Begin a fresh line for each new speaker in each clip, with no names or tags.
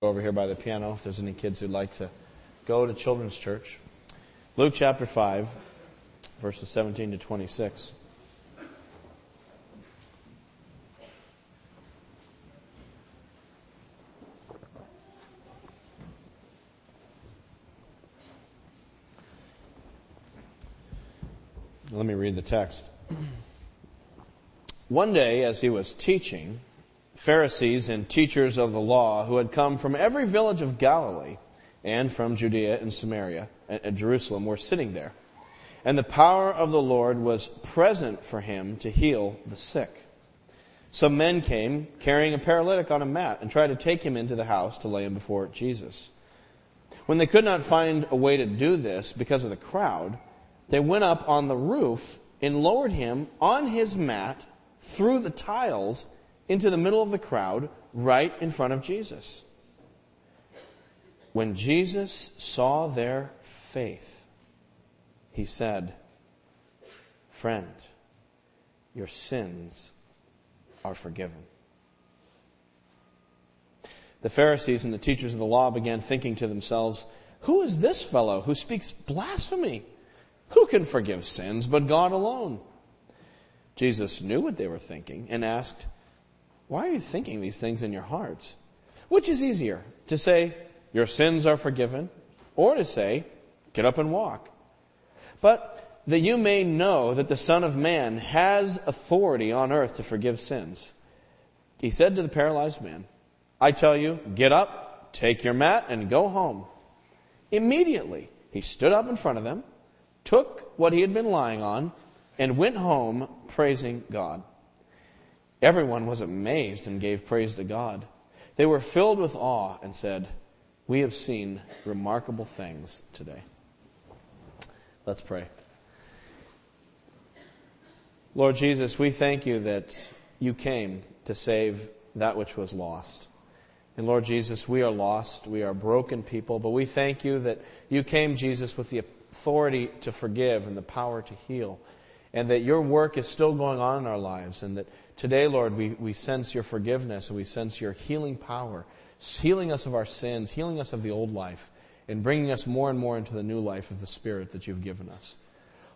over here by the piano if there's any kids who'd like to go to children's church. Luke chapter 5, verses 17 to 26. Let me read the text. One day, as he was teaching, Pharisees and teachers of the law who had come from every village of Galilee and from Judea and Samaria and Jerusalem were sitting there. And the power of the Lord was present for him to heal the sick. Some men came carrying a paralytic on a mat and tried to take him into the house to lay him before Jesus. When they could not find a way to do this because of the crowd, they went up on the roof and lowered him on his mat through the tiles into the middle of the crowd right in front of Jesus. When Jesus saw their faith, he said, Friend, your sins are forgiven. The Pharisees and the teachers of the law began thinking to themselves, Who is this fellow who speaks blasphemy? Who can forgive sins but God alone? Jesus knew what they were thinking and asked, why are you thinking these things in your hearts? Which is easier, to say, your sins are forgiven, or to say, get up and walk? But that you may know that the Son of Man has authority on earth to forgive sins. He said to the paralyzed man, I tell you, get up, take your mat, and go home. Immediately, he stood up in front of them, took what he had been lying on, and went home praising God. Everyone was amazed and gave praise to God. They were filled with awe and said, We have seen remarkable things today. Let's pray. Lord Jesus, we thank you that you came to save that which was lost. And Lord Jesus, we are lost. We are broken people, but we thank you that you came, Jesus, with the authority to forgive and the power to heal. And that your work is still going on in our lives and that Today, Lord, we, we sense your forgiveness and we sense your healing power, healing us of our sins, healing us of the old life, and bringing us more and more into the new life of the Spirit that you've given us.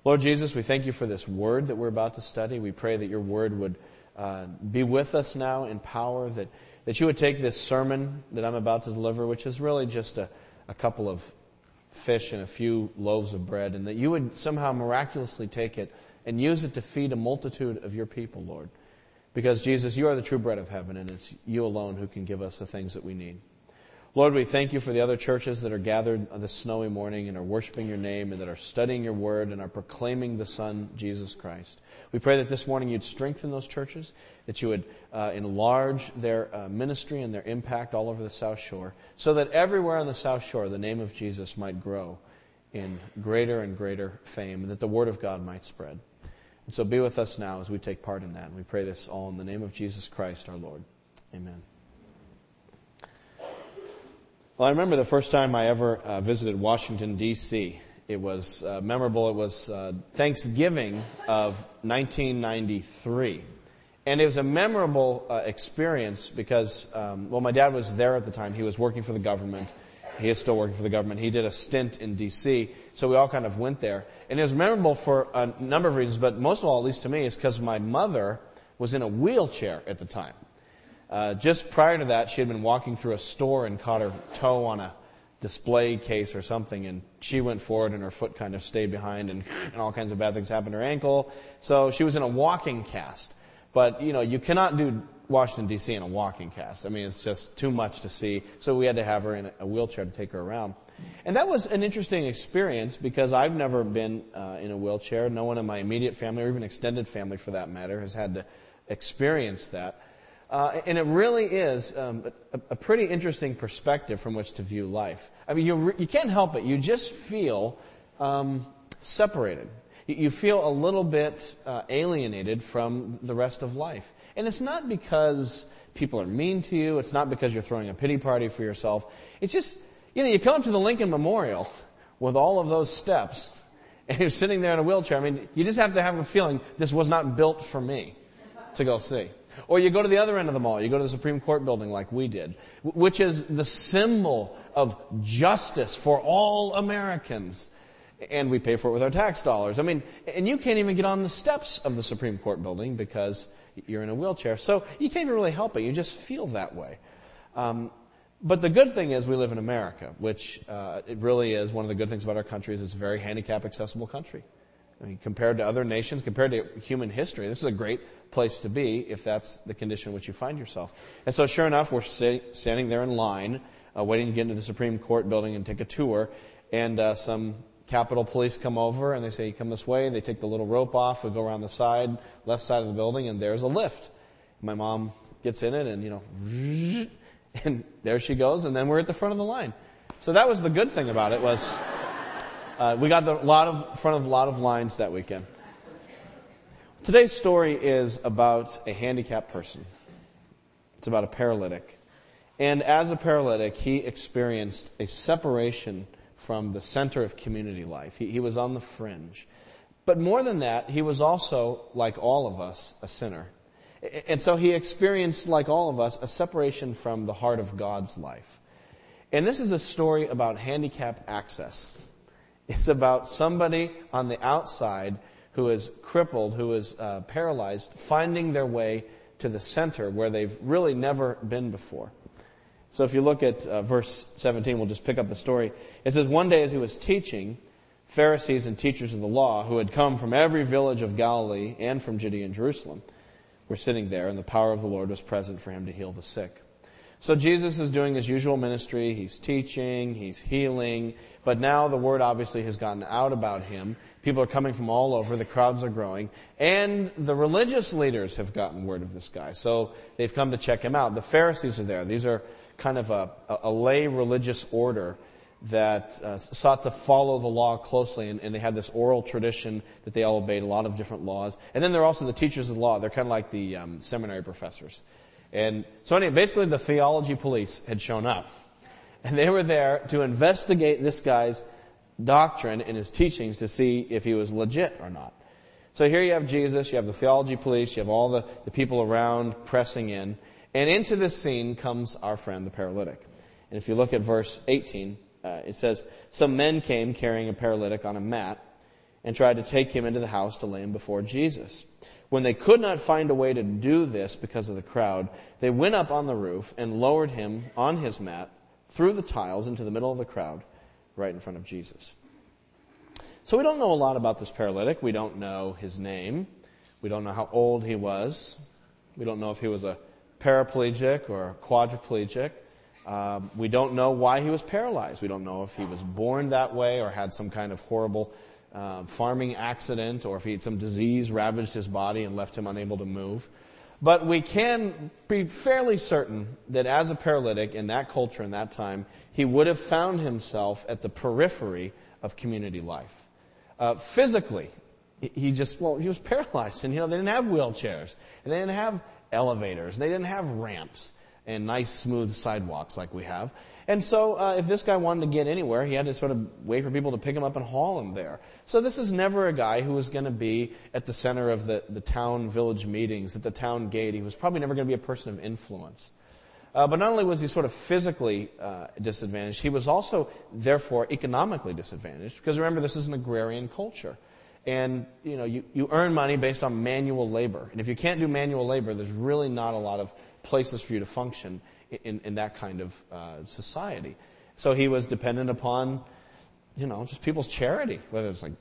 Lord Jesus, we thank you for this word that we're about to study. We pray that your word would uh, be with us now in power, that, that you would take this sermon that I'm about to deliver, which is really just a, a couple of fish and a few loaves of bread, and that you would somehow miraculously take it and use it to feed a multitude of your people, Lord. Because Jesus, you are the true bread of heaven, and it's you alone who can give us the things that we need. Lord, we thank you for the other churches that are gathered on this snowy morning and are worshiping your name and that are studying your word and are proclaiming the Son, Jesus Christ. We pray that this morning you'd strengthen those churches, that you would uh, enlarge their uh, ministry and their impact all over the South Shore, so that everywhere on the South Shore the name of Jesus might grow in greater and greater fame, and that the word of God might spread. And so be with us now as we take part in that. And we pray this all in the name of Jesus Christ our Lord. Amen. Well, I remember the first time I ever uh, visited Washington, D.C. It was uh, memorable. It was uh, Thanksgiving of 1993. And it was a memorable uh, experience because, um, well, my dad was there at the time. He was working for the government. He is still working for the government. He did a stint in D.C., so we all kind of went there. And it was memorable for a number of reasons, but most of all, at least to me, is because my mother was in a wheelchair at the time. Uh, just prior to that, she had been walking through a store and caught her toe on a display case or something, and she went forward and her foot kind of stayed behind, and, and all kinds of bad things happened to her ankle. So she was in a walking cast. But, you know, you cannot do Washington D.C. in a walking cast. I mean, it's just too much to see. So we had to have her in a wheelchair to take her around. And that was an interesting experience because I've never been uh, in a wheelchair. No one in my immediate family or even extended family for that matter has had to experience that. Uh, and it really is um, a, a, pretty interesting perspective from which to view life. I mean, you, you can't help it. You just feel um, separated. You, you feel a little bit uh, alienated from the rest of life. And it's not because people are mean to you. It's not because you're throwing a pity party for yourself. It's just you know, you come up to the Lincoln Memorial with all of those steps, and you're sitting there in a wheelchair. I mean, you just have to have a feeling this was not built for me to go see. Or you go to the other end of the mall, you go to the Supreme Court building like we did, which is the symbol of justice for all Americans. And we pay for it with our tax dollars. I mean, and you can't even get on the steps of the Supreme Court building because you're in a wheelchair. So you can't even really help it. You just feel that way. Um, but the good thing is we live in America, which uh, it really is one of the good things about our country is it's a very handicap accessible country. I mean, compared to other nations, compared to human history, this is a great place to be if that's the condition in which you find yourself. And so, sure enough, we're standing there in line, uh, waiting to get into the Supreme Court building and take a tour, and uh, some Capitol Police come over and they say, "You come this way." And they take the little rope off. We go around the side, left side of the building, and there's a lift. My mom gets in it, and you know, and there she goes, and then we're at the front of the line. So that was the good thing about it was uh, we got the lot of front of a lot of lines that weekend. Today's story is about a handicapped person. It's about a paralytic. And as a paralytic, he experienced a separation from the center of community life. He, he was on the fringe. But more than that, he was also, like all of us, a sinner. And so he experienced, like all of us, a separation from the heart of God's life. And this is a story about handicap access. It's about somebody on the outside who is crippled, who is uh, paralyzed, finding their way to the center where they've really never been before. So if you look at uh, verse 17, we'll just pick up the story. It says, One day as he was teaching, Pharisees and teachers of the law, who had come from every village of Galilee and from Judea and Jerusalem, were sitting there, and the power of the Lord was present for him to heal the sick. So Jesus is doing his usual ministry. He's teaching, he's healing, but now the word obviously has gotten out about him. People are coming from all over, the crowds are growing, and the religious leaders have gotten word of this guy. So they've come to check him out. The Pharisees are there. These are kind of a, a lay religious order that uh, sought to follow the law closely, and, and, they had this oral tradition that they all obeyed, a lot of different laws. And then they're also the teachers of the law. They're kind of like the um, seminary professors. And so anyway, basically the theology police had shown up. And they were there to investigate this guy's doctrine and his teachings to see if he was legit or not. So here you have Jesus, you have the theology police, you have all the, the people around pressing in. And into this scene comes our friend, the paralytic. And if you look at verse 18, uh, it says, Some men came carrying a paralytic on a mat and tried to take him into the house to lay him before Jesus. When they could not find a way to do this because of the crowd, they went up on the roof and lowered him on his mat through the tiles into the middle of the crowd, right in front of Jesus. So we don't know a lot about this paralytic. We don't know his name. We don't know how old he was. We don't know if he was a paraplegic or quadriplegic. Um, we don't know why he was paralyzed. We don't know if he was born that way or had some kind of horrible uh, farming accident or if he had some disease ravaged his body and left him unable to move. But we can be fairly certain that as a paralytic in that culture in that time, he would have found himself at the periphery of community life. Uh, physically, he just, well, he was paralyzed and, you know, they didn't have wheelchairs and they didn't have elevators. They didn't have ramps and nice smooth sidewalks like we have. And so, uh, if this guy wanted to get anywhere, he had to sort of wait for people to pick him up and haul him there. So this is never a guy who was going to be at the center of the, the town village meetings, at the town gate. He was probably never going to be a person of influence. Uh, but not only was he sort of physically uh, disadvantaged, he was also, therefore, economically disadvantaged. Because remember, this is an agrarian culture. And, you know, you, you earn money based on manual labor. And if you can't do manual labor, there's really not a lot of places for you to function in, in that kind of uh, society. So he was dependent upon, you know, just people's charity, whether it's like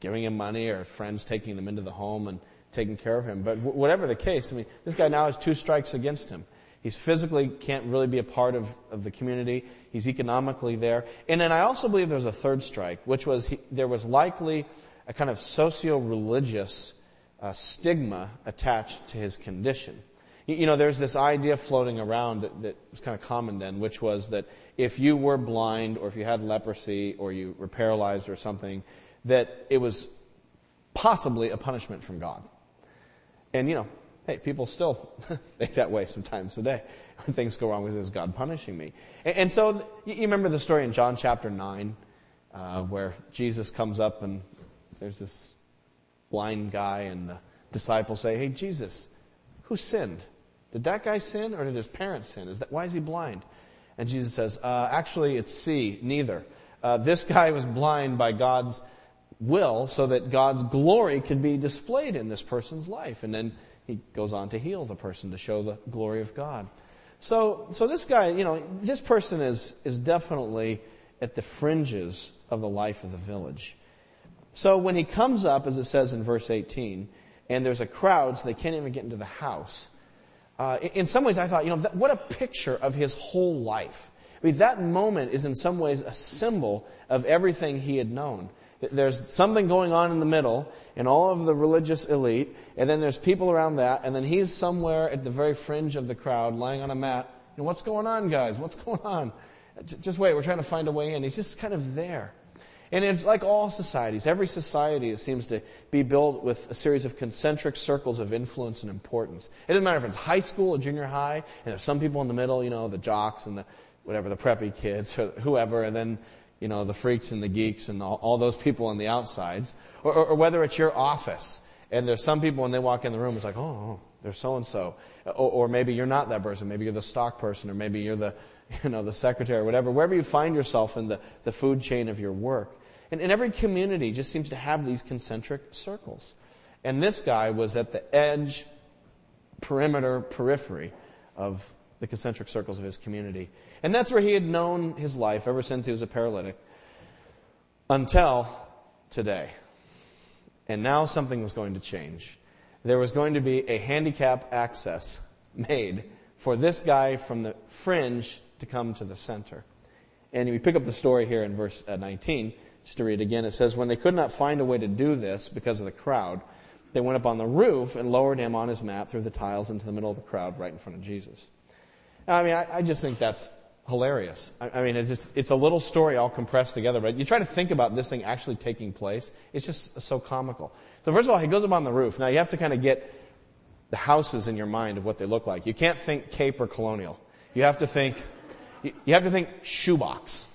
giving him money or friends taking them into the home and taking care of him. But w- whatever the case, I mean, this guy now has two strikes against him. He's physically can't really be a part of, of the community. He's economically there. And then I also believe there's a third strike, which was he, there was likely a kind of socio-religious uh, stigma attached to his condition. You know, there's this idea floating around that, that was kind of common then, which was that if you were blind or if you had leprosy or you were paralyzed or something, that it was possibly a punishment from God. And you know, hey, people still think that way sometimes today. When things go wrong, with is God punishing me? And, and so, you remember the story in John chapter 9, uh, where Jesus comes up and there's this blind guy and the disciples say, hey, Jesus, who sinned? Did that guy sin or did his parents sin? Is that, why is he blind? And Jesus says, uh, actually, it's C, neither. Uh, this guy was blind by God's will so that God's glory could be displayed in this person's life. And then he goes on to heal the person to show the glory of God. So, so this guy, you know, this person is, is definitely at the fringes of the life of the village. So when he comes up, as it says in verse 18, and there's a crowd, so they can't even get into the house. Uh, in some ways, I thought, you know, that, what a picture of his whole life. I mean, that moment is in some ways a symbol of everything he had known. There's something going on in the middle and all of the religious elite, and then there's people around that, and then he's somewhere at the very fringe of the crowd, lying on a mat. And what's going on, guys? What's going on? Just wait, we're trying to find a way in. He's just kind of there. And it's like all societies. Every society seems to be built with a series of concentric circles of influence and importance. It doesn't matter if it's high school or junior high, and there's some people in the middle, you know, the jocks and the whatever, the preppy kids or whoever, and then you know, the freaks and the geeks and all, all those people on the outsides, or, or, or, whether it's your office and there's some people when they walk in the room, it's like, oh, oh they're so and so, or maybe you're not that person, maybe you're the stock person, or maybe you're the, you know, the secretary, or whatever, wherever you find yourself in the, the food chain of your work. And, and every community just seems to have these concentric circles. And this guy was at the edge, perimeter, periphery of the concentric circles of his community. And that's where he had known his life ever since he was a paralytic until today. And now something was going to change. There was going to be a handicap access made for this guy from the fringe to come to the center. And we pick up the story here in verse uh, 19, just to read again. It says, When they could not find a way to do this because of the crowd, they went up on the roof and lowered him on his mat through the tiles into the middle of the crowd right in front of Jesus. I mean, I, I just think that's hilarious. I, I mean, it's just, it's a little story all compressed together, but you try to think about this thing actually taking place, it's just so comical. So first of all, he goes up on the roof. Now you have to kind of get the houses in your mind of what they look like. You can't think Cape or Colonial. You have to think, you have to think shoebox.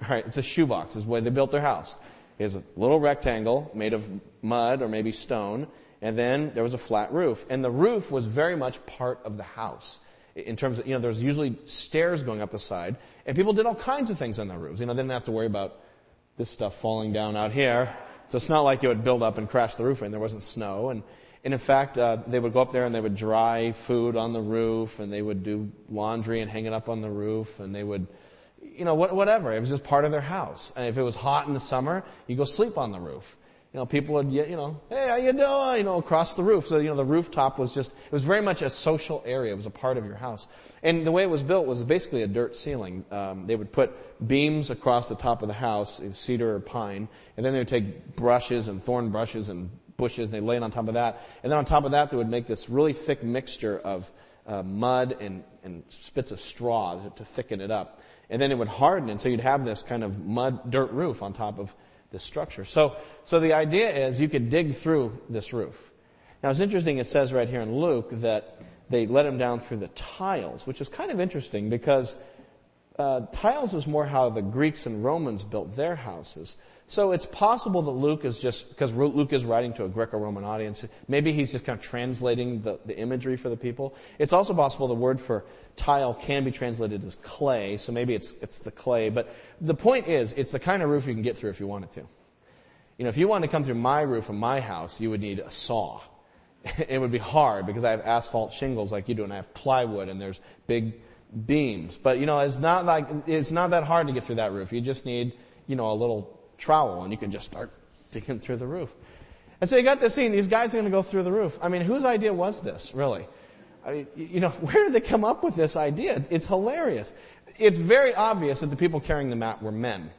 Right, it's a shoebox is the way they built their house. It's a little rectangle made of mud or maybe stone, and then there was a flat roof. And the roof was very much part of the house in terms of, you know, there's usually stairs going up the side, and people did all kinds of things on their roofs. You know, they didn't have to worry about this stuff falling down out here. So it's not like it would build up and crash the roof and there wasn't snow. And, and in fact, uh, they would go up there and they would dry food on the roof and they would do laundry and hang it up on the roof and they would, you know, whatever. It was just part of their house. And if it was hot in the summer, you go sleep on the roof. You know, people would, you know, hey, how you doing? You know, across the roof. So, you know, the rooftop was just, it was very much a social area. It was a part of your house. And the way it was built was basically a dirt ceiling. Um, they would put beams across the top of the house, cedar or pine, and then they would take brushes and thorn brushes and bushes, and they'd lay it on top of that. And then on top of that, they would make this really thick mixture of uh, mud and, and spits of straw to, to thicken it up. And then it would harden, and so you'd have this kind of mud, dirt roof on top of this structure. So, so the idea is you could dig through this roof. Now it's interesting, it says right here in Luke that they let him down through the tiles, which is kind of interesting because uh, tiles was more how the Greeks and Romans built their houses. So it's possible that Luke is just, because Luke is writing to a Greco-Roman audience, maybe he's just kind of translating the, the imagery for the people. It's also possible the word for tile can be translated as clay, so maybe it's, it's the clay. But the point is, it's the kind of roof you can get through if you wanted to. You know, if you wanted to come through my roof of my house, you would need a saw. it would be hard because I have asphalt shingles like you do and I have plywood and there's big beams. But you know, it's not like, it's not that hard to get through that roof. You just need, you know, a little trowel and you can just start digging through the roof. And so you got this scene, these guys are going to go through the roof. I mean, whose idea was this, really? I mean, you know, where did they come up with this idea? It's, it's hilarious. It's very obvious that the people carrying the mat were men.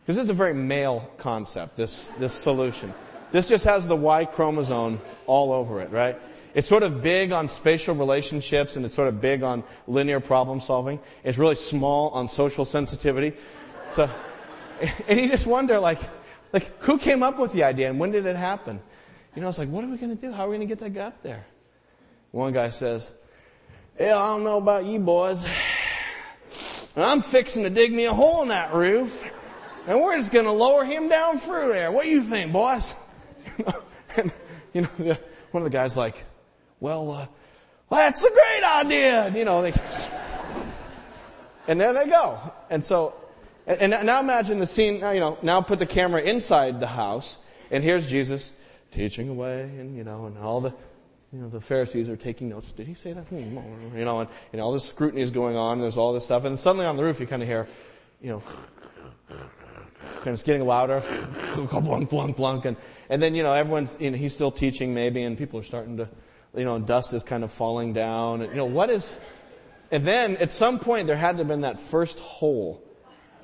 Because this is a very male concept, this, this solution. This just has the Y chromosome all over it, right? It's sort of big on spatial relationships and it's sort of big on linear problem solving. It's really small on social sensitivity. So, and you just wonder, like, like who came up with the idea and when did it happen? You know, it's like, what are we going to do? How are we going to get that guy up there? One guy says, "Yeah, I don't know about you boys, but I'm fixing to dig me a hole in that roof, and we're just going to lower him down through there. What do you think, boys?" and, you know, the, one of the guys like, "Well, uh, that's a great idea. You know, they, and there they go. And so, and, and now imagine the scene, you know, now put the camera inside the house, and here's Jesus teaching away, and, you know, and all the, you know, the Pharisees are taking notes. Did he say that? Hmm, you know, and, and all this scrutiny is going on, there's all this stuff, and suddenly on the roof you kind of hear, you know, and it's getting louder, blunk, blunk, blunk, and, and then, you know, everyone's, you know, he's still teaching maybe, and people are starting to, you know, dust is kind of falling down, and, you know, what is, and then at some point there had to have been that first hole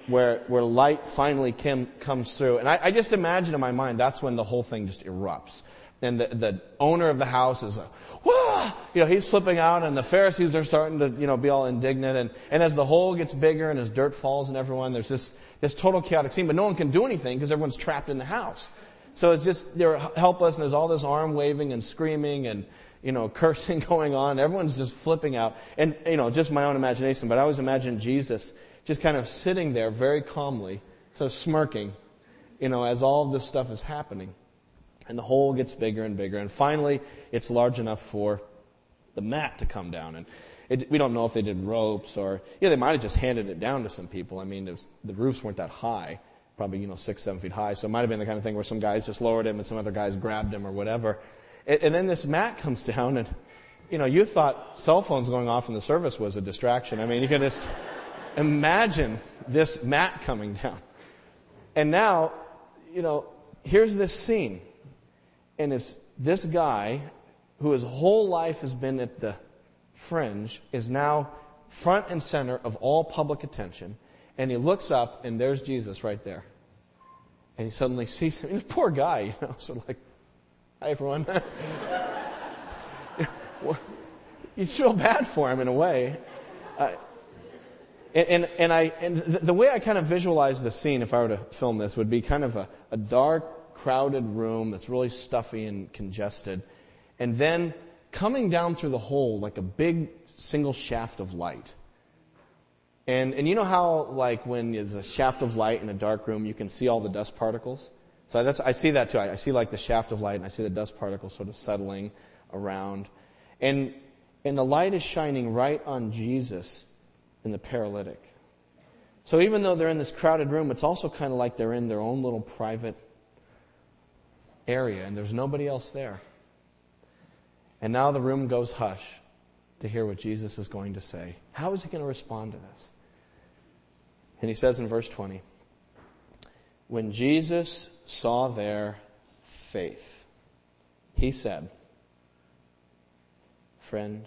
where, where light finally came, comes through. And I, I just imagine in my mind that's when the whole thing just erupts. And the, the owner of the house is like, Wah! you know, he's flipping out and the Pharisees are starting to, you know, be all indignant. And, and as the hole gets bigger and as dirt falls on everyone, there's this, this total chaotic scene, but no one can do anything because everyone's trapped in the house. So it's just, they're helpless and there's all this arm waving and screaming and, you know, cursing going on. Everyone's just flipping out. And, you know, just my own imagination, but I always imagine Jesus just kind of sitting there very calmly, so smirking, you know, as all of this stuff is happening. And the hole gets bigger and bigger. And finally, it's large enough for the mat to come down. And it, we don't know if they did ropes or, yeah, they might have just handed it down to some people. I mean, was, the roofs weren't that high, probably, you know, six, seven feet high. So it might have been the kind of thing where some guys just lowered him and some other guys grabbed him or whatever. And, and then this mat comes down and, you know, you thought cell phones going off in the service was a distraction. I mean, you could just imagine this mat coming down. And now, you know, here's this scene. And it's this guy who his whole life has been at the fringe is now front and center of all public attention. And he looks up and there's Jesus right there. And he suddenly sees him. This poor guy, you know, sort of like, Hi, everyone. you feel bad for him in a way. Uh, and, and, and, I, and the way I kind of visualize the scene, if I were to film this, would be kind of a, a dark, crowded room that's really stuffy and congested. And then coming down through the hole like a big single shaft of light. And, and you know how, like, when there's a shaft of light in a dark room, you can see all the dust particles? So that's, I see that too. I, I see like the shaft of light and I see the dust particles sort of settling around. And, and the light is shining right on Jesus and the paralytic. So even though they're in this crowded room, it's also kind of like they're in their own little private area and there's nobody else there. And now the room goes hush to hear what Jesus is going to say. How is he going to respond to this? And he says in verse 20, when Jesus saw their faith. He said, Friend,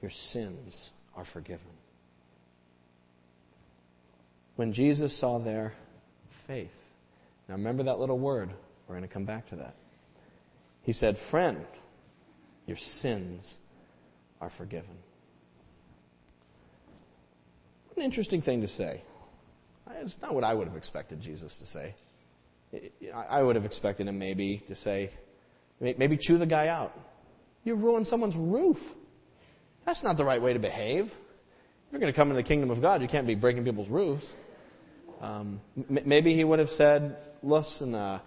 your sins are forgiven. When Jesus saw their faith, now remember that little word, we're going to come back to that. He said, Friend, your sins are forgiven. What an interesting thing to say. It's not what I would have expected Jesus to say. I would have expected him maybe to say, maybe chew the guy out. You ruined someone's roof. That's not the right way to behave. If you're going to come into the kingdom of God, you can't be breaking people's roofs. Um, m- maybe he would have said, listen, uh,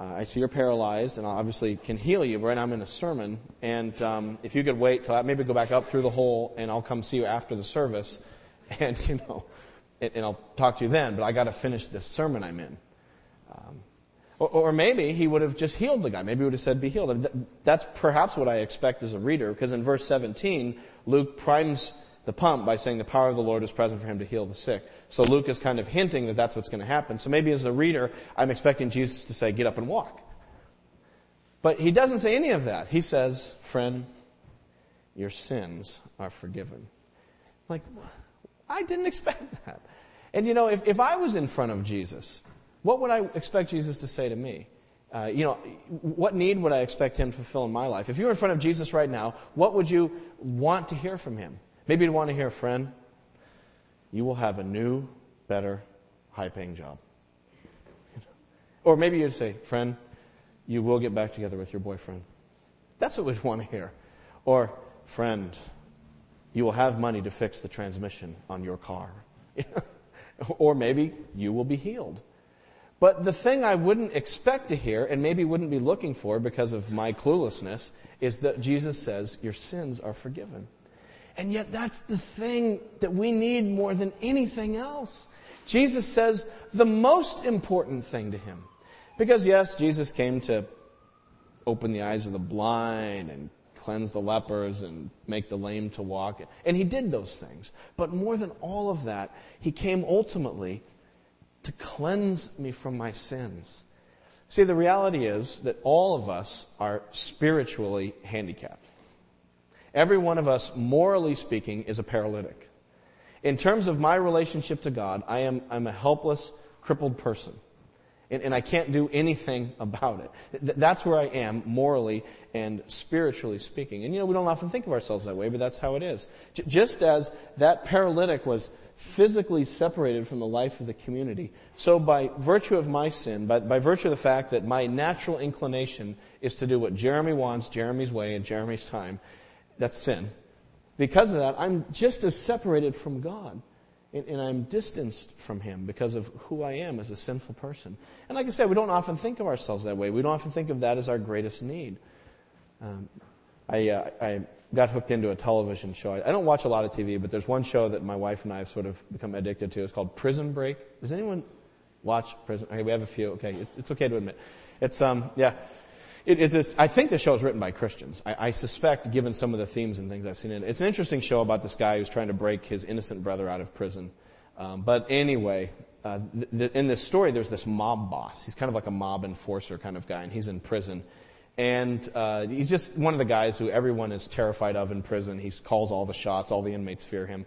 uh, I see you're paralyzed, and I obviously can heal you, but right now I'm in a sermon, and um, if you could wait till I maybe go back up through the hole, and I'll come see you after the service, and you know, and I'll talk to you then, but I got to finish this sermon I'm in. Um, or, or, maybe he would have just healed the guy. Maybe he would have said, be healed. That's perhaps what I expect as a reader, because in verse 17, Luke primes the pump by saying the power of the Lord is present for him to heal the sick. So Luke is kind of hinting that that's what's going to happen. So maybe as a reader, I'm expecting Jesus to say, get up and walk. But he doesn't say any of that. He says, friend, your sins are forgiven. Like, I didn't expect that. And you know, if, if I was in front of Jesus, what would I expect Jesus to say to me? Uh, you know, what need would I expect him to fulfill in my life? If you were in front of Jesus right now, what would you want to hear from him? Maybe you'd want to hear, friend, you will have a new, better, high paying job. Or maybe you'd say, friend, you will get back together with your boyfriend. That's what we'd want to hear. Or, friend, you will have money to fix the transmission on your car. or maybe you will be healed. But the thing I wouldn't expect to hear, and maybe wouldn't be looking for because of my cluelessness, is that Jesus says, Your sins are forgiven. And yet that's the thing that we need more than anything else. Jesus says the most important thing to him. Because yes, Jesus came to open the eyes of the blind and cleanse the lepers and make the lame to walk. And he did those things. But more than all of that, he came ultimately to cleanse me from my sins. See, the reality is that all of us are spiritually handicapped. Every one of us, morally speaking, is a paralytic. In terms of my relationship to God, I am, I'm a helpless, crippled person and, and I can't do anything about it. Th- that's where I am morally and spiritually speaking. And you know, we don't often think of ourselves that way, but that's how it is. J- just as that paralytic was physically separated from the life of the community, so by virtue of my sin, by, by virtue of the fact that my natural inclination is to do what Jeramie wants, Jeramie's way, and Jeramie's time, that's sin. Because of that, I'm just as separated from God and, and, I'm distanced from Him because of who I am as a sinful person. And like I said, we don't often think of ourselves that way. We don't often think of that as our greatest need. Um, I, uh, I got hooked into a television show. I, don't watch a lot of TV, but there's one show that my wife and I have sort of become addicted to. It's called Prison Break. Does anyone watch Prison? Okay, we have a few. Okay, it's, it's okay to admit. It's um, yeah. It is this, I think the show is written by Christians. I, I, suspect, given some of the themes and things I've seen in it. It's an interesting show about this guy who's trying to break his innocent brother out of prison. Um, but anyway, uh, th- th- in this story, there's this mob boss. He's kind of like a mob enforcer kind of guy, and he's in prison. And uh, he's just one of the guys who everyone is terrified of in prison. He calls all the shots. All the inmates fear him.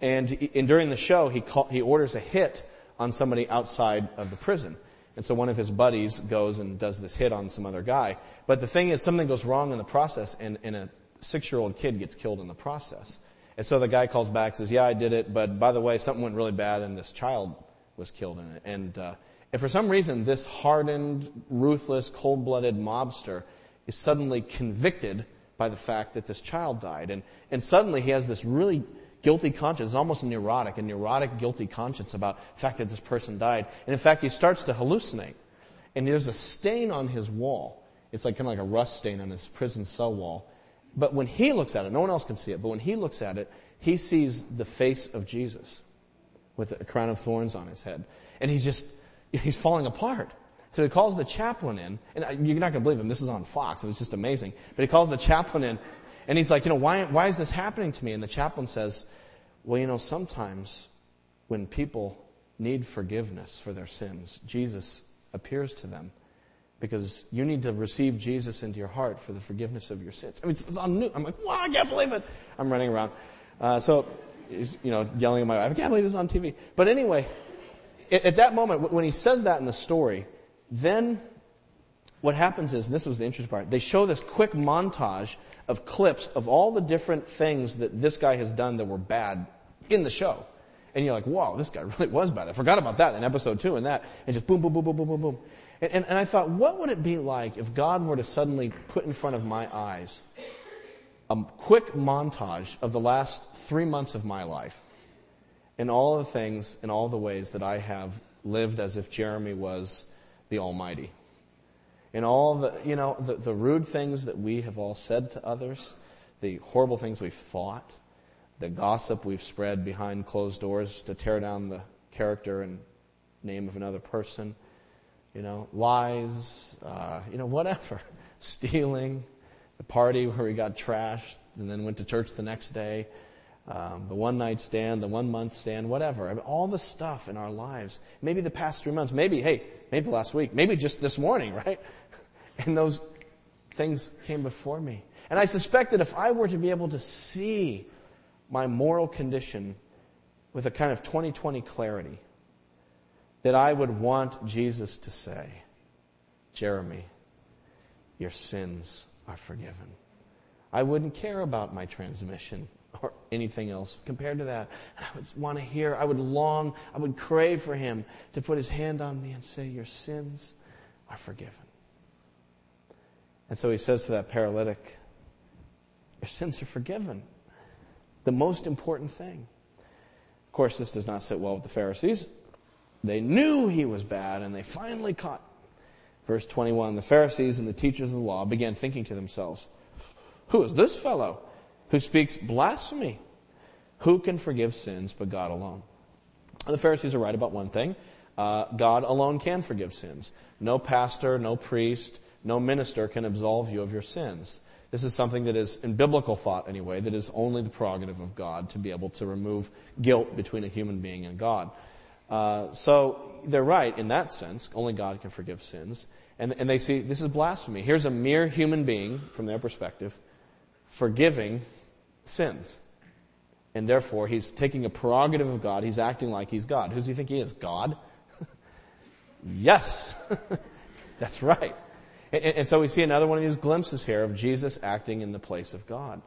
And, and during the show, he, call, he orders a hit on somebody outside of the prison. And so one of his buddies goes and does this hit on some other guy. But the thing is, something goes wrong in the process, and, and a six-year-old kid gets killed in the process. And so the guy calls back, says, "Yeah, I did it, but by the way, something went really bad, and this child was killed in it." And uh, and for some reason, this hardened, ruthless, cold-blooded mobster is suddenly convicted by the fact that this child died, and and suddenly he has this really guilty conscience, almost neurotic, a neurotic, guilty conscience about the fact that this person died. And in fact, he starts to hallucinate. And there's a stain on his wall. It's like kind of like a rust stain on his prison cell wall. But when he looks at it, no one else can see it, but when he looks at it, he sees the face of Jesus with a crown of thorns on his head. And he's just, he's falling apart. So he calls the chaplain in, and you're not going to believe him. This is on Fox. It was just amazing. But he calls the chaplain in and he's like, you know, why, why is this happening to me? And the chaplain says, well, you know, sometimes when people need forgiveness for their sins, Jesus appears to them because you need to receive Jesus into your heart for the forgiveness of your sins. I mean, it's, it's on new. I'm like, wow, I can't believe it. I'm running around. Uh, so, he's, you know, yelling at my wife, I can't believe this is on TV. But anyway, at, at that moment, when he says that in the story, then what happens is, and this was the interesting part, they show this quick montage of clips of all the different things that this guy has done that were bad in the show. And you're like, wow, this guy really was bad. I forgot about that in episode two and that. And just boom, boom, boom, boom, boom, boom, boom. And, and, and I thought, what would it be like if God were to suddenly put in front of my eyes a quick montage of the last three months of my life and all the things in all the ways that I have lived as if Jeramie was the Almighty. In all the, you know, the, the rude things that we have all said to others, the horrible things we've thought, the gossip we've spread behind closed doors to tear down the character and name of another person, you know, lies, uh, you know, whatever, stealing, the party where we got trashed and then went to church the next day, um, the one night stand, the one month stand, whatever. I mean, all the stuff in our lives. Maybe the past three months, maybe, hey, maybe last week, maybe just this morning, right? And those things came before me. And I suspect that if I were to be able to see my moral condition with a kind of 2020 clarity, that I would want Jesus to say, Jeramie, your sins are forgiven. I wouldn't care about my transmission or anything else compared to that. I would want to hear, I would long, I would crave for him to put his hand on me and say, Your sins are forgiven. And so he says to that paralytic, Your sins are forgiven. The most important thing. Of course, this does not sit well with the Pharisees. They knew he was bad and they finally caught. Verse 21, the Pharisees and the teachers of the law began thinking to themselves, who is this fellow who speaks blasphemy? Who can forgive sins but God alone? And the Pharisees are right about one thing. Uh, God alone can forgive sins. No pastor, no priest, no minister can absolve you of your sins. This is something that is, in biblical thought anyway, that is only the prerogative of God to be able to remove guilt between a human being and God. Uh, so they're right in that sense. Only God can forgive sins. And, and they see this is blasphemy. Here's a mere human being, from their perspective, forgiving sins. And therefore, he's taking a prerogative of God. He's acting like he's God. Who does he think he is? God? yes. That's right. And, and, so we see another one of these glimpses here of Jesus acting in the place of God.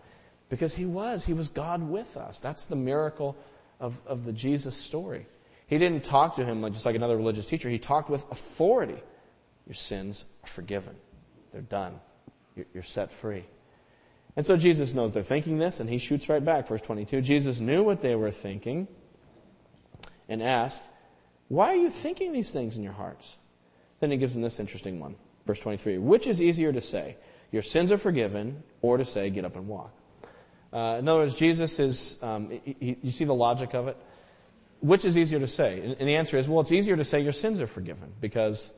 Because he was. He was God with us. That's the miracle of, of the Jesus story. He didn't talk to him like, just like another religious teacher. He talked with authority. Your sins are forgiven. They're done. You're, you're set free. And so Jesus knows they're thinking this, and he shoots right back. Verse 22. Jesus knew what they were thinking and asked, Why are you thinking these things in your hearts? Then he gives them this interesting one. Verse 23. Which is easier to say, Your sins are forgiven, or to say, Get up and walk? Uh, in other words, Jesus is, um, he, he, you see the logic of it? Which is easier to say? And, and the answer is, well, it's easier to say your sins are forgiven because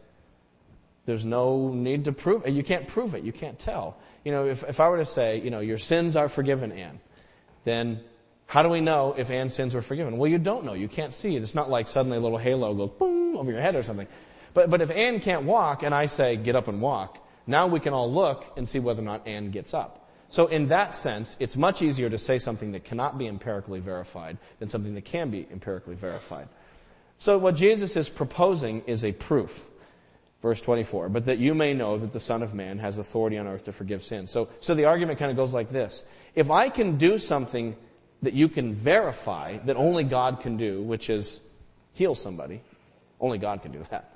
there's no need to prove it. You can't prove it. You can't tell. You know, if, if I were to say, you know, your sins are forgiven, Anne, then how do we know if Anne's sins were forgiven? Well, you don't know. You can't see. It's not like suddenly a little halo goes boom over your head or something. But, but if Anne can't walk and I say, get up and walk, now we can all look and see whether or not Anne gets up. So in that sense, it's much easier to say something that cannot be empirically verified than something that can be empirically verified. So what Jesus is proposing is a proof. Verse 24, but that you may know that the Son of Man has authority on earth to forgive sins. So, so the argument kind of goes like this. If I can do something that you can verify that only God can do, which is heal somebody, only God can do that,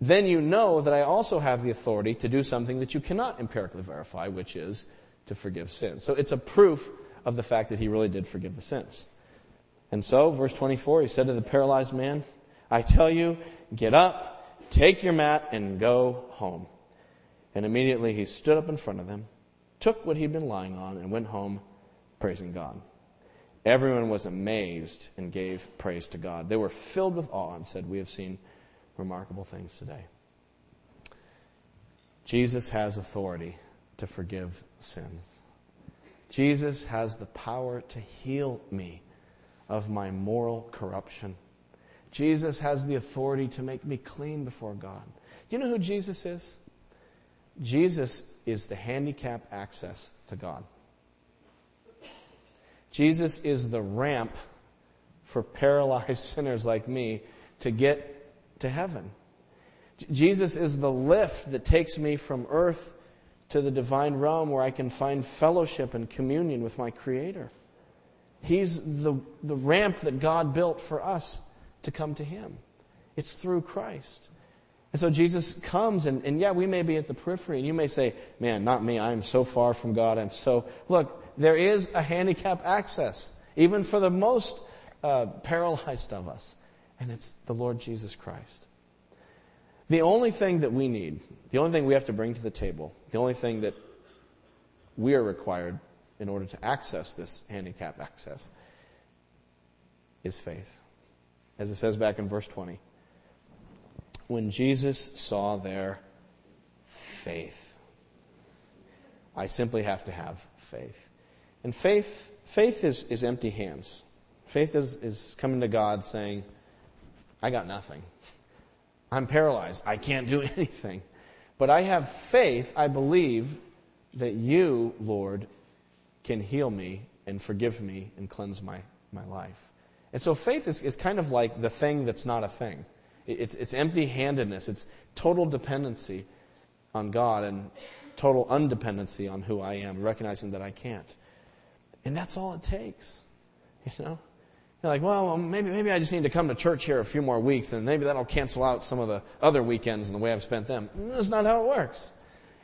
then you know that I also have the authority to do something that you cannot empirically verify, which is to forgive sins. So it's a proof of the fact that he really did forgive the sins. And so, verse 24, he said to the paralyzed man, I tell you, get up, Take your mat and go home. And immediately he stood up in front of them, took what he'd been lying on, and went home praising God. Everyone was amazed and gave praise to God. They were filled with awe and said, We have seen remarkable things today. Jesus has authority to forgive sins. Jesus has the power to heal me of my moral corruption. Jesus has the authority to make me clean before God. Do you know who Jesus is? Jesus is the handicap access to God. Jesus is the ramp for paralyzed sinners like me to get to heaven. Jesus is the lift that takes me from earth to the divine realm where I can find fellowship and communion with my Creator. He's the, the ramp that God built for us to come to Him. It's through Christ. And so Jesus comes, and, and yeah, we may be at the periphery, and you may say, man, not me, I am so far from God, I'm so. Look, there is a handicap access, even for the most uh, paralyzed of us, and it's the Lord Jesus Christ. The only thing that we need, the only thing we have to bring to the table, the only thing that we are required in order to access this handicap access is faith as it says back in verse 20. When Jesus saw their faith, I simply have to have faith. And faith, faith is, is empty hands. Faith is, is coming to God saying, I got nothing. I'm paralyzed. I can't do anything. But I have faith. I believe that you, Lord, can heal me and forgive me and cleanse my, my life. And so faith is, is kind of like the thing that's not a thing. It's, it's empty handedness. It's total dependency on God and total undependency on who I am, recognizing that I can't. And that's all it takes. You know? You're like, well, maybe, maybe I just need to come to church here a few more weeks and maybe that'll cancel out some of the other weekends and the way I've spent them. That's not how it works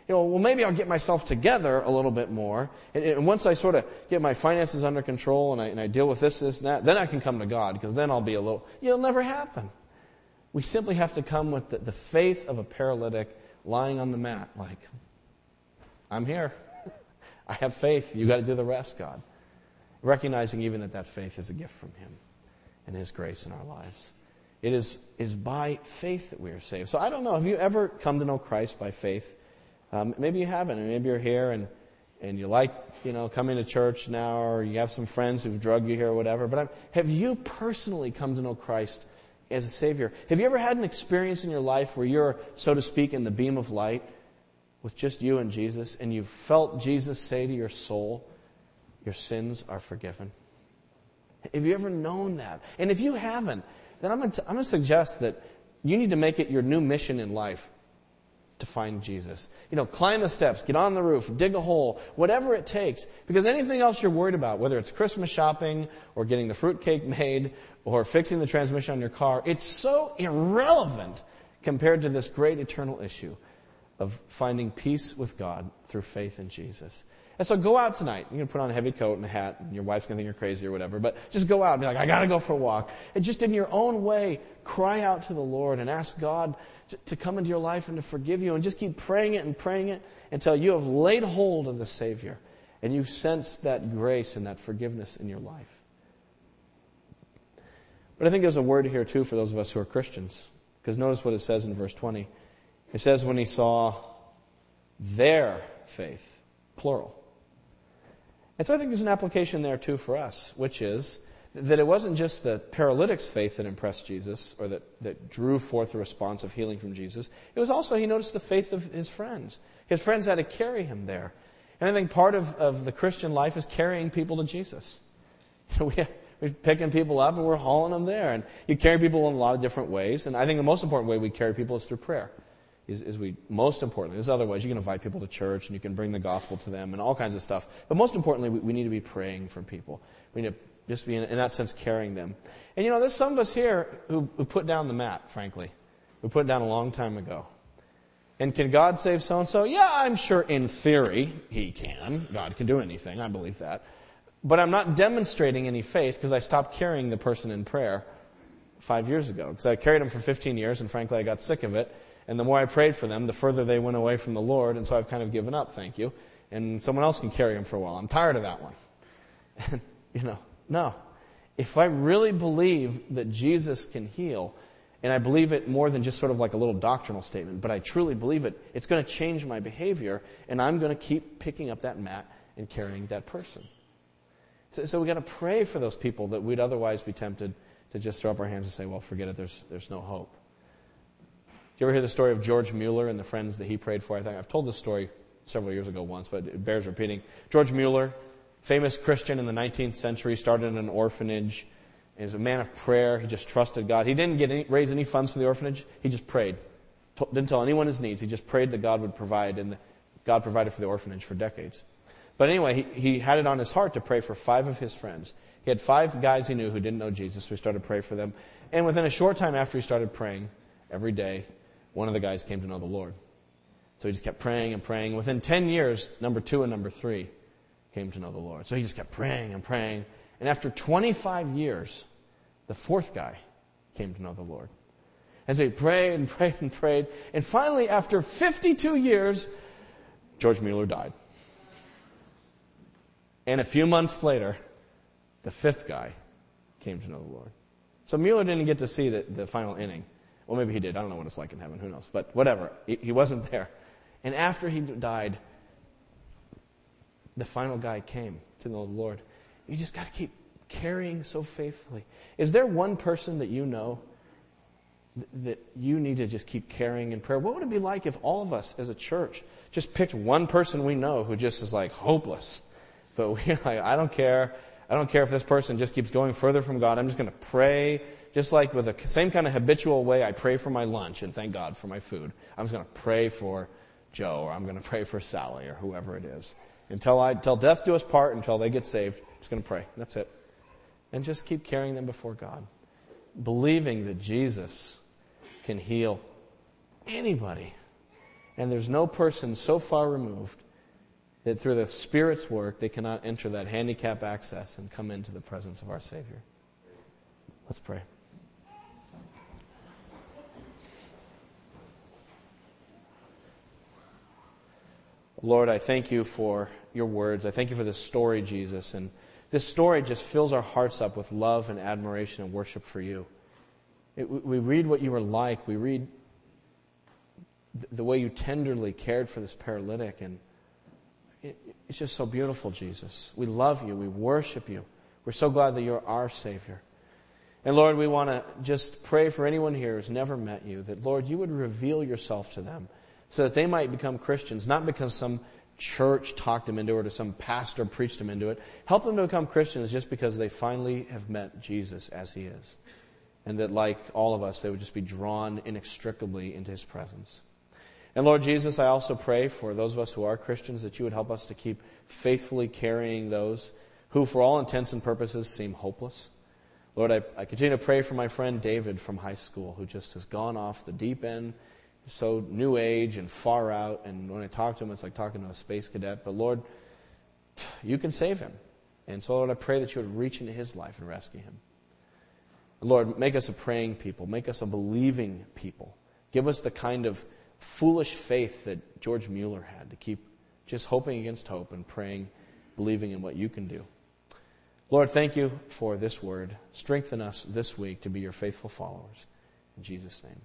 you know, well, maybe I'll get myself together a little bit more. And, and once I sort of get my finances under control and I, and I, deal with this, this, and that, then I can come to God because then I'll be a little, it'll never happen. We simply have to come with the, the faith of a paralytic lying on the mat, like, I'm here. I have faith. You got to do the rest, God. Recognizing even that that faith is a gift from Him and His grace in our lives. It is, is by faith that we are saved. So I don't know. Have you ever come to know Christ by faith? Um, maybe you haven't, and maybe you're here and, and you like, you know, coming to church now, or you have some friends who've drugged you here or whatever. But I'm, have you personally come to know Christ as a Savior? Have you ever had an experience in your life where you're, so to speak, in the beam of light with just you and Jesus, and you've felt Jesus say to your soul, Your sins are forgiven? Have you ever known that? And if you haven't, then I'm going, to, I'm going to suggest that you need to make it your new mission in life to find Jesus. You know, climb the steps, get on the roof, dig a hole, whatever it takes. Because anything else you're worried about, whether it's Christmas shopping or getting the fruitcake made or fixing the transmission on your car, it's so irrelevant compared to this great eternal issue of finding peace with God through faith in Jesus. And so go out tonight. You're going to put on a heavy coat and a hat, and your wife's going to think you're crazy or whatever, but just go out and be like, I got to go for a walk. And just in your own way, cry out to the Lord and ask God to, to come into your life and to forgive you, and just keep praying it and praying it until you have laid hold of the Savior and you sense that grace and that forgiveness in your life. But I think there's a word here too for those of us who are Christians. Because notice what it says in verse 20. It says, when he saw their faith, plural. And so I think there's an application there too for us, which is that it wasn't just the paralytic's faith that impressed Jesus or that, that drew forth a response of healing from Jesus. It was also, he noticed the faith of his friends. His friends had to carry him there. And I think part of, of the Christian life is carrying people to Jesus. We're picking people up and we're hauling them there. And you carry people in a lot of different ways. And I think the most important way we carry people is through prayer is, is we, most importantly, there's other ways. You can invite people to church and you can bring the gospel to them and all kinds of stuff. But most importantly, we, we need to be praying for people. We need to just be, in, in, that sense, carrying them. And you know, there's some of us here who, who put down the mat, frankly. We put it down a long time ago. And can God save so and so? Yeah, I'm sure in theory he can. God can do anything. I believe that. But I'm not demonstrating any faith because I stopped carrying the person in prayer five years ago. Because I carried him for 15 years and frankly I got sick of it. And the more I prayed for them, the further they went away from the Lord. And so I've kind of given up, thank you. And someone else can carry them for a while. I'm tired of that one. And, you know, no. If I really believe that Jesus can heal, and I believe it more than just sort of like a little doctrinal statement, but I truly believe it, it's going to change my behavior, and I'm going to keep picking up that mat and carrying that person. So, so we got to pray for those people that we'd otherwise be tempted to just throw up our hands and say, well, forget it, there's, there's no hope. You ever hear the story of George Mueller and the friends that he prayed for? I think I've told this story several years ago once, but it bears repeating. George Mueller, famous Christian in the 19th century, started an orphanage. He was a man of prayer. He just trusted God. He didn't get any, raise any funds for the orphanage. He just prayed. Didn't tell anyone his needs. He just prayed that God would provide, and God provided for the orphanage for decades. But anyway, he, he had it on his heart to pray for five of his friends. He had five guys he knew who didn't know Jesus, so he started praying for them. And within a short time after he started praying, every day, one of the guys came to know the Lord. So he just kept praying and praying. Within 10 years, number two and number three came to know the Lord. So he just kept praying and praying. And after 25 years, the fourth guy came to know the Lord. And so he prayed and prayed and prayed. And finally, after 52 years, George Mueller died. And a few months later, the fifth guy came to know the Lord. So Mueller didn't get to see the, the final inning. Well, maybe he did. I don't know what it's like in heaven. Who knows? But whatever. He, wasn't there. And after he died, the final guy came to know the Lord. You just got to keep carrying so faithfully. Is there one person that you know that you need to just keep carrying in prayer? What would it be like if all of us as a church just picked one person we know who just is like hopeless? But we're like, I don't care. I don't care if this person just keeps going further from God. I'm just going to pray just like with the same kind of habitual way I pray for my lunch and thank God for my food, I'm just going to pray for Joe or I'm going to pray for Sally or whoever it is. Until I, until death do us part, until they get saved, I'm just going to pray. That's it. And just keep carrying them before God. Believing that Jesus can heal anybody. And there's no person so far removed that through the Spirit's work they cannot enter that handicap access and come into the presence of our Savior. Let's pray. Lord, I thank you for your words. I thank you for this story, Jesus. And this story just fills our hearts up with love and admiration and worship for you. It, we read what you were like. We read the way you tenderly cared for this paralytic. And it, it's just so beautiful, Jesus. We love you. We worship you. We're so glad that you're our Savior. And Lord, we want to just pray for anyone here who's never met you, that Lord, you would reveal yourself to them so that they might become Christians, not because some church talked them into it or some pastor preached them into it. Help them to become Christians just because they finally have met Jesus as he is. And that like all of us, they would just be drawn inextricably into his presence. And Lord Jesus, I also pray for those of us who are Christians that you would help us to keep faithfully carrying those who, for all intents and purposes, seem hopeless. Lord, I, I continue to pray for my friend David from high school who just has gone off the deep end, so new age and far out. And when I talk to him, it's like talking to a space cadet. But Lord, you can save him. And so, Lord, I pray that you would reach into his life and rescue him. Lord, make us a praying people. Make us a believing people. Give us the kind of foolish faith that George Mueller had to keep just hoping against hope and praying, believing in what you can do. Lord, thank you for this word. Strengthen us this week to be your faithful followers. In Jesus' name.